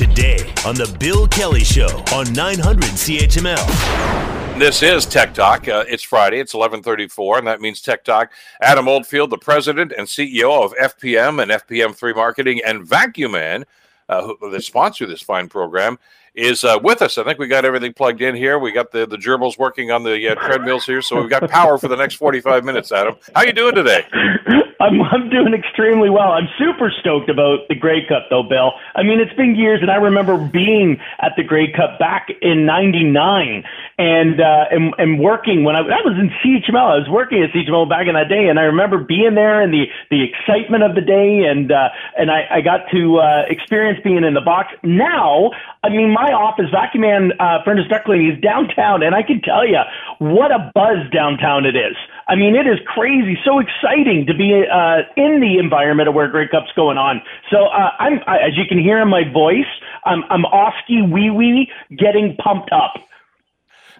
today on The Bill Kelly Show on 900 CHML. This is Tech Talk. Uh, it's Friday. It's 11:34, and that means Tech Talk. Adam Oldfield, the president and CEO of FPM and FPM3 Marketing, and Vacuum Man, uh, who, the sponsor of this fine program, is uh, with us. I think we got everything plugged in here. We got the the gerbils working on the uh, treadmills here, so we've got power for the next 45 minutes. Adam, how you doing today? I'm I'm doing extremely well. I'm super stoked about the Grey Cup though, Bill. I mean, it's been years, and I remember being at the Grey Cup back in '99, and uh, and and working when I, I was in CHML. I was working at CHML back in that day, and I remember being there and the the excitement of the day, and uh, and I, I got to uh, experience being in the box. Now, I mean, my office, Vacuum Man, uh, Furnace Duct Cleaning, is downtown, and I can tell you what a buzz downtown it is. I mean, it is crazy, so exciting to be uh, in the environment of where Grey Cup's going on. So uh, I'm, I, as you can hear in my voice, I'm, I'm Oskee wee wee getting pumped up.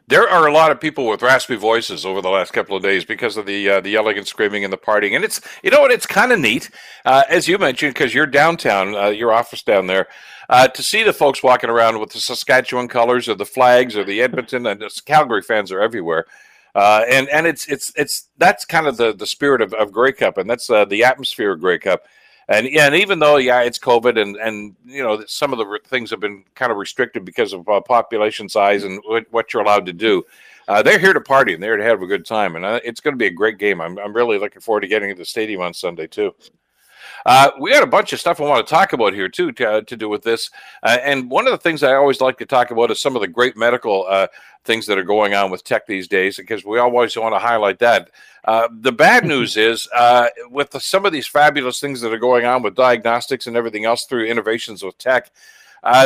There are a lot of people with raspy voices over the last couple of days because of the uh, the yelling and screaming and the partying, and it's you know what it's kind of neat, uh, as you mentioned, because you're downtown, uh, your office down there, uh, to see the folks walking around with the Saskatchewan colors or the flags or the Edmonton and Calgary fans are everywhere. Uh, and and it's it's it's that's kind of the the spirit of, of Grey Cup, and that's uh, the atmosphere of Grey Cup. And yeah, and even though yeah, it's COVID, and and you know some of the things have been kind of restricted because of uh, population size and what you're allowed to do. Uh, they're here to party and they're to have a good time, and uh, it's going to be a great game. I'm I'm really looking forward to getting to the stadium on Sunday too. Uh, we got a bunch of stuff I want to talk about here too to, uh, to do with this. Uh, and one of the things I always like to talk about is some of the great medical uh, things that are going on with tech these days, because we always want to highlight that. Uh, the bad mm-hmm. news is uh, with the, some of these fabulous things that are going on with diagnostics and everything else through innovations with tech.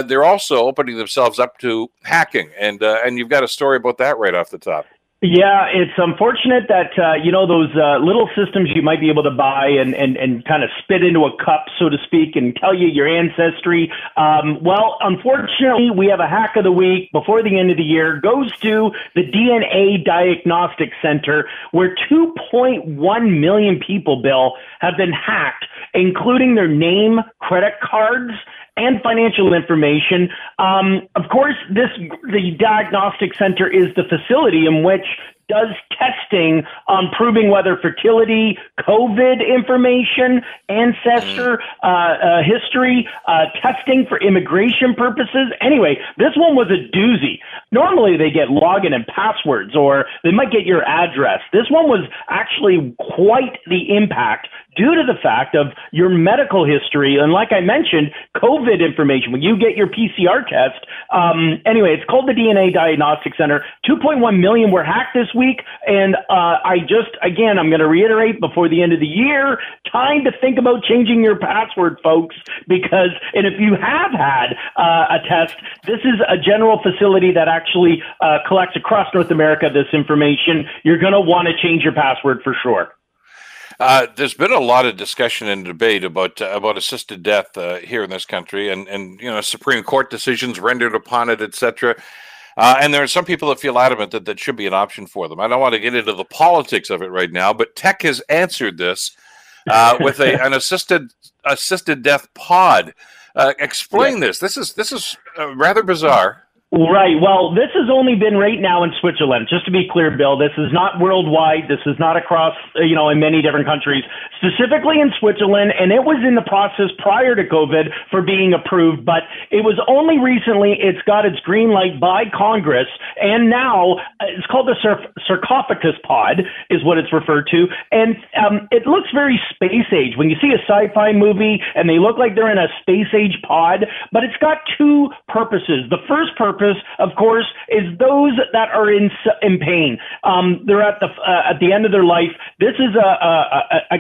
they're also opening themselves up to hacking, and and you've got a story about that right off the top. Yeah, it's unfortunate that uh, you know those uh, little systems you might be able to buy and, and, and kind of spit into a cup, so to speak, and tell you your ancestry. Um, well, unfortunately, we have a hack of the week before the end of the year. Goes to the DNA Diagnostic Center, where 2.1 million people, Bill, have been hacked, including their name, credit cards, and financial information. Um, of course, this the diagnostic center is the facility in which does testing on proving whether fertility, COVID information, ancestor uh, uh, history, uh, testing for immigration purposes. Anyway, this one was a doozy. Normally they get login and passwords, or they might get your address. This one was actually quite the impact due to the fact of your medical history. And like I mentioned, COVID information. When you get your PCR test, um, anyway, it's called the DNA Diagnostic Center. 2.1 million were hacked this week. And uh, I just, again, I'm going to reiterate before the end of the year, time to think about changing your password, folks, because, and if you have had uh, a test, this is a general facility that actually uh, collects across North America this information. You're going to want to change your password for sure. Uh, there's been a lot of discussion and debate about uh, about assisted death uh, here in this country, and and you know Supreme Court decisions rendered upon it, etc. Uh, and there are some people that feel adamant that that should be an option for them. I don't want to get into the politics of it right now, but Tech has answered this uh, with a, an assisted assisted death pod. Uh, explain yeah. this. This is this is rather bizarre. Right. Well, this has only been right now in Switzerland. Just to be clear, Bill, this is not worldwide. This is not across, uh, you know, in many different countries. Specifically in Switzerland, and it was in the process prior to COVID for being approved, but it was only recently it's got its green light by Congress, and now uh, it's called the sarcophagus pod, is what it's referred to, and um, it looks very space age. When you see a sci-fi movie and they look like they're in a space age pod, but it's got two purposes. The first purpose of course, is those that are in in pain. Um, they're at the uh, at the end of their life. This is a a, a, a,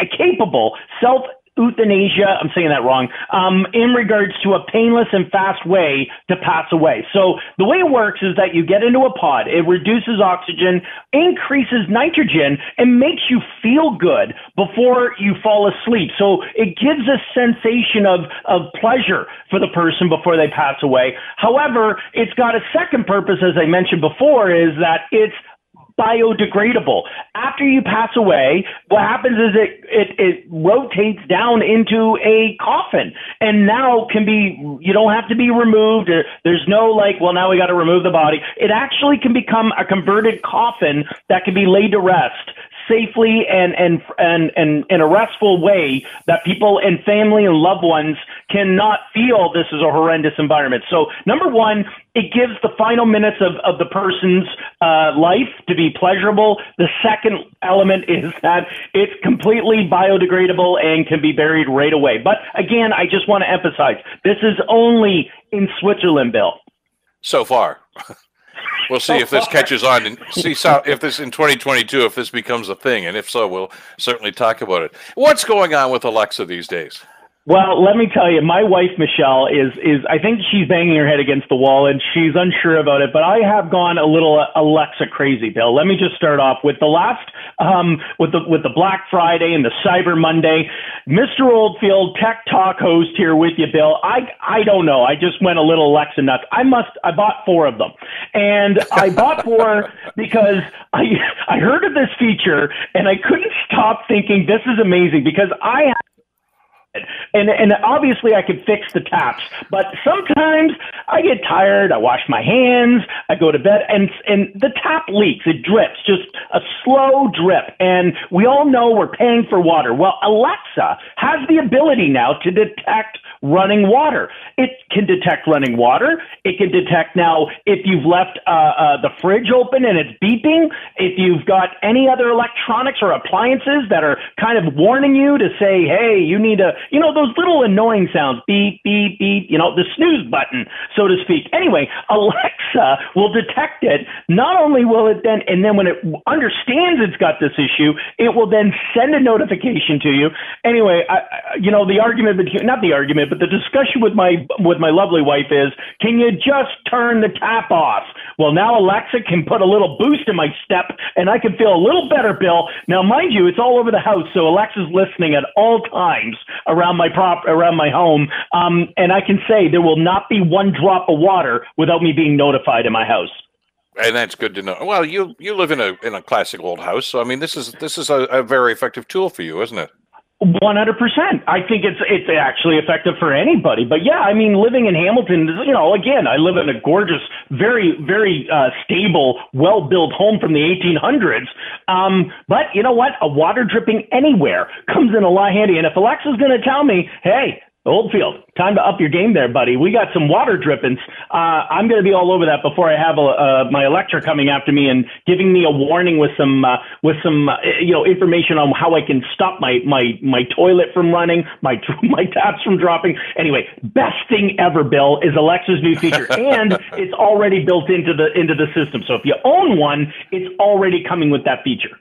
a capable self euthanasia, I'm saying that wrong, um, in regards to a painless and fast way to pass away. So the way it works is that you get into a pod, it reduces oxygen, increases nitrogen, and makes you feel good before you fall asleep. So it gives a sensation of, of pleasure for the person before they pass away. However, it's got a second purpose, as I mentioned before, is that it's biodegradable. After you pass away, what happens is it, it, it rotates down into a coffin and now can be, you don't have to be removed. There's no like, well, now we got to remove the body. It actually can become a converted coffin that can be laid to rest safely and and and and in a restful way that people and family and loved ones cannot feel this is a horrendous environment. So number one, it gives the final minutes of, of the person's uh, life to be pleasurable. The second element is that it's completely biodegradable and can be buried right away. But again, I just want to emphasize this is only in Switzerland, Bill. So far. We'll see if this catches on and see if this in 2022 if this becomes a thing, and if so, we'll certainly talk about it. What's going on with Alexa these days? Well, let me tell you, my wife Michelle is is I think she's banging her head against the wall and she's unsure about it. But I have gone a little Alexa crazy, Bill. Let me just start off with the last um, with the with the Black Friday and the Cyber Monday. Mr. Oldfield, Tech Talk host here with you, Bill. I I don't know. I just went a little Alexa nuts. I must. I bought four of them, and I bought four because I I heard of this feature and I couldn't stop thinking this is amazing because I. And and obviously I could fix the taps, but sometimes I get tired. I wash my hands. I go to bed, and and the tap leaks. It drips, just a slow drip. And we all know we're paying for water. Well, Alexa has the ability now to detect running water. It can detect running water. It can detect now if you've left uh, uh, the fridge open and it's beeping. If you've got any other electronics or appliances that are kind of warning you to say, hey, you need to, you know, those little annoying sounds, beep, beep, beep, you know, the snooze button, so to speak. Anyway, Alexa will detect it. Not only will it then, and then when it understands it's got this issue, it will then send a notification to you. Anyway, I, you know, the argument, between not the argument, but the discussion with my with my lovely wife is, can you just turn the tap off? Well, now Alexa can put a little boost in my step, and I can feel a little better, Bill. Now, mind you, it's all over the house, so Alexa's listening at all times around my prop around my home, um, and I can say there will not be one drop of water without me being notified in my house and that's good to know. Well, you you live in a in a classic old house, so I mean, this is this is a, a very effective tool for you, isn't it? One hundred percent. I think it's it's actually effective for anybody. But yeah, I mean, living in Hamilton, you know, again, I live in a gorgeous, very very uh, stable, well built home from the eighteen hundreds. Um, but you know what? A water dripping anywhere comes in a lot handy. And if Alexa's going to tell me, hey, Oldfield, time to up your game there, buddy. We got some water drippings. Uh, I'm going to be all over that before I have a, uh, my Alectra coming after me and giving me a warning with some uh, with some uh, you know information on how I can stop my my my toilet from running, my my taps from dropping. Anyway, best thing ever, Bill, is Alexa's new feature, and it's already built into the into the system. So if you own one, it's already coming with that feature.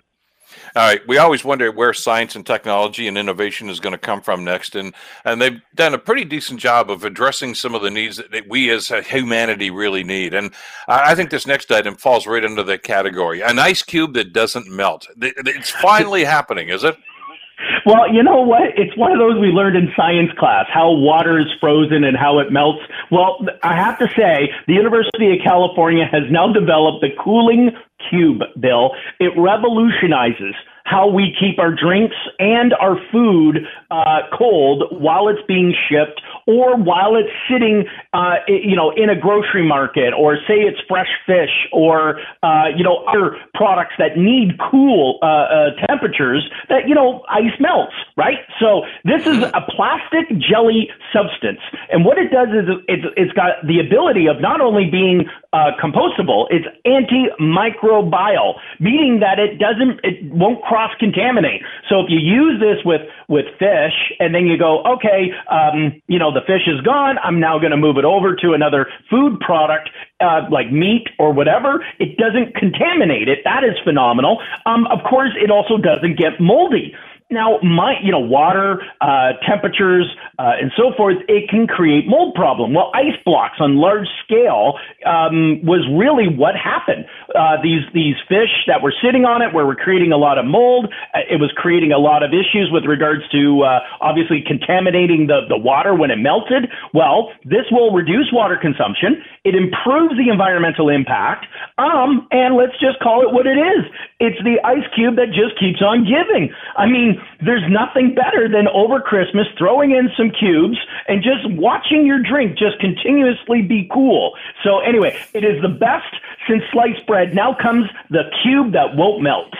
All right, we always wonder where science and technology and innovation is going to come from next, and and they've done a pretty decent job of addressing some of the needs that we as humanity really need. And I think this next item falls right under that category: an ice cube that doesn't melt. It's finally happening, is it? Well, you know what? It's one of those we learned in science class how water is frozen and how it melts. Well, I have to say, the University of California has now developed the cooling cube, Bill. It revolutionizes how we keep our drinks and our food uh, cold while it's being shipped or while it's sitting, uh, you know, in a grocery market or say it's fresh fish or, uh, you know, other products that need cool uh, uh, temperatures that, you know, ice melts, right? So this is a plastic jelly substance. And what it does is it's, it's got the ability of not only being uh, compostable, it's antimicrobial, meaning that it doesn't, it won't cross contaminate. So if you use this with with fish, and then you go, okay, um, you know, the fish is gone. I'm now going to move it over to another food product uh, like meat or whatever. It doesn't contaminate it. That is phenomenal. Um, of course, it also doesn't get moldy. Now, my, you know, water, uh, temperatures, uh, and so forth, it can create mold problem. Well, ice blocks on large scale um, was really what happened. Uh, these these fish that were sitting on it were, were creating a lot of mold. Uh, it was creating a lot of issues with regards to uh, obviously contaminating the the water when it melted. Well, this will reduce water consumption. It improves the environmental impact. Um, and let's just call it what it is. It's the ice cube that just keeps on giving. I mean there's nothing better than over Christmas throwing in some cubes and just watching your drink just continuously be cool. So anyway, it is the best since sliced bread. Now comes the cube that won't melt.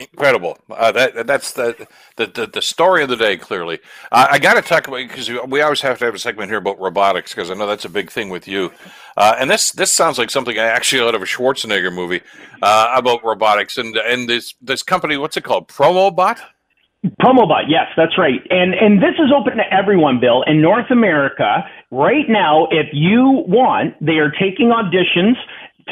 Incredible. Uh, that that's the, the, the the story of the day. Clearly, uh, I got to talk about because we always have to have a segment here about robotics because I know that's a big thing with you. Uh, and this this sounds like something I actually out of a Schwarzenegger movie uh, about robotics and and this this company. What's it called? Promobot. Promobot, yes, that's right. And and this is open to everyone, Bill. In North America, right now, if you want, they are taking auditions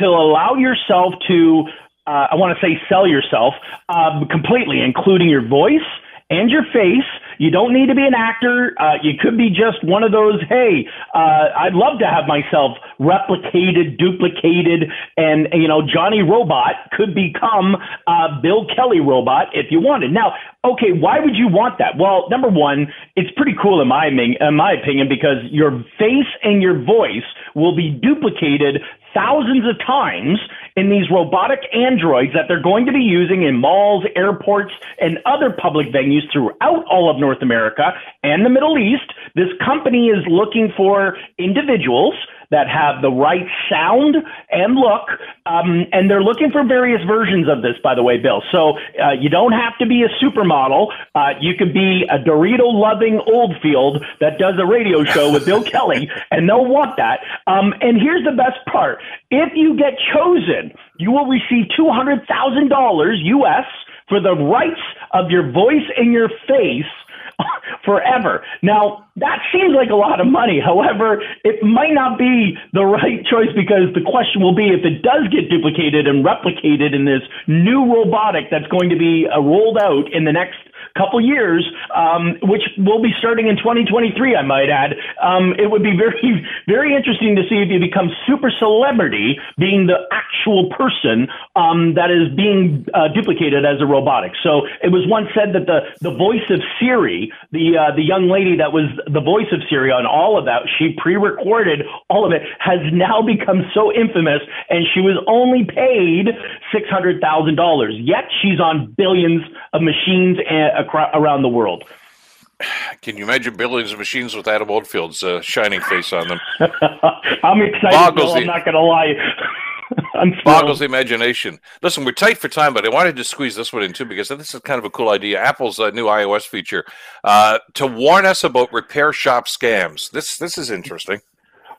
to allow yourself to uh, I want to say sell yourself uh, completely, including your voice and your face. You don't need to be an actor. Uh, you could be just one of those, hey, uh, I'd love to have myself replicated, duplicated, and, you know, Johnny Robot could become uh, Bill Kelly Robot if you wanted. Now, okay, why would you want that? Well, number one, it's pretty cool in my, in my opinion because your face and your voice will be duplicated thousands of times in these robotic androids that they're going to be using in malls, airports, and other public venues throughout all of North America and the Middle East. This company is looking for individuals that have the right sound and look. Um, and they're looking for various versions of this, by the way, Bill. So uh, you don't have to be a supermodel. Uh, you could be a Dorito loving Oldfield that does a radio show with Bill Kelly, and they'll want that. Um, and here's the best part if you get chosen, you will receive $200,000 US for the rights of your voice and your face forever. Now, that seems like a lot of money. However, it might not be the right choice because the question will be if it does get duplicated and replicated in this new robotic that's going to be uh, rolled out in the next couple years, um, which will be starting in 2023, I might add. Um, it would be very, very interesting to see if you become super celebrity, being the actual person um, that is being uh, duplicated as a robotic. So it was once said that the the voice of Siri, the uh, the young lady that was the voice of Siri on all of that, she pre-recorded all of it, has now become so infamous, and she was only paid six hundred thousand dollars. Yet she's on billions of machines and around the world. Can you imagine billions of machines with Adam Oldfield's uh, shining face on them? I'm excited. Boggles the, I'm not going to lie. boggles the imagination. Listen, we're tight for time, but I wanted to squeeze this one in too because this is kind of a cool idea. Apple's uh, new iOS feature uh, to warn us about repair shop scams. This this is interesting.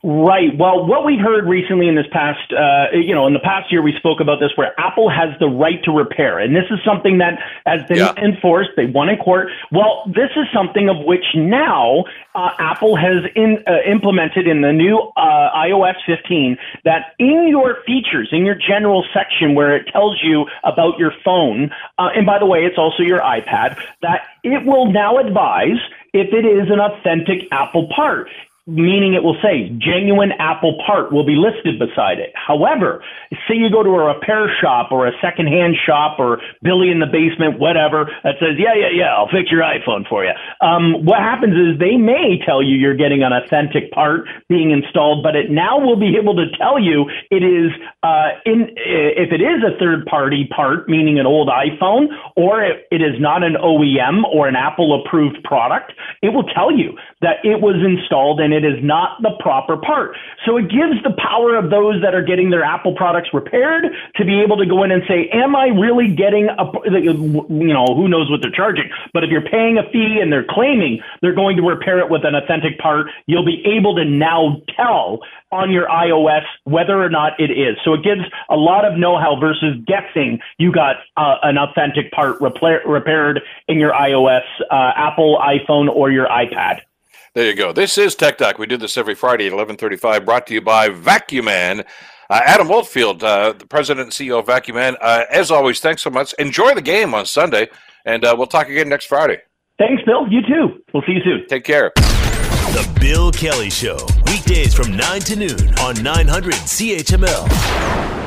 Right. Well, what we heard recently in this past, uh, you know, in the past year, we spoke about this where Apple has the right to repair. And this is something that has been yeah. enforced. They won in court. Well, this is something of which now uh, Apple has in, uh, implemented in the new uh, iOS 15 that in your features, in your general section where it tells you about your phone, uh, and by the way, it's also your iPad, that it will now advise if it is an authentic Apple part meaning it will say genuine Apple part will be listed beside it. However, say you go to a repair shop or a secondhand shop or Billy in the basement, whatever, that says, yeah, yeah, yeah, I'll fix your iPhone for you. Um, what happens is they may tell you you're getting an authentic part being installed, but it now will be able to tell you it is, uh, in, if it is a third party part, meaning an old iPhone, or it is not an OEM or an Apple approved product, it will tell you that it was installed and it it is not the proper part. So it gives the power of those that are getting their Apple products repaired to be able to go in and say, am I really getting a, you know, who knows what they're charging. But if you're paying a fee and they're claiming they're going to repair it with an authentic part, you'll be able to now tell on your iOS whether or not it is. So it gives a lot of know-how versus guessing you got uh, an authentic part repair- repaired in your iOS, uh, Apple iPhone, or your iPad. There you go. This is Tech Talk. We do this every Friday at 1135, brought to you by Vacuuman. Uh, Adam Oldfield, uh, the president and CEO of Vacuuman. Uh, as always, thanks so much. Enjoy the game on Sunday. And uh, we'll talk again next Friday. Thanks, Bill. You too. We'll see you soon. Take care. The Bill Kelly Show, weekdays from 9 to noon on 900 CHML.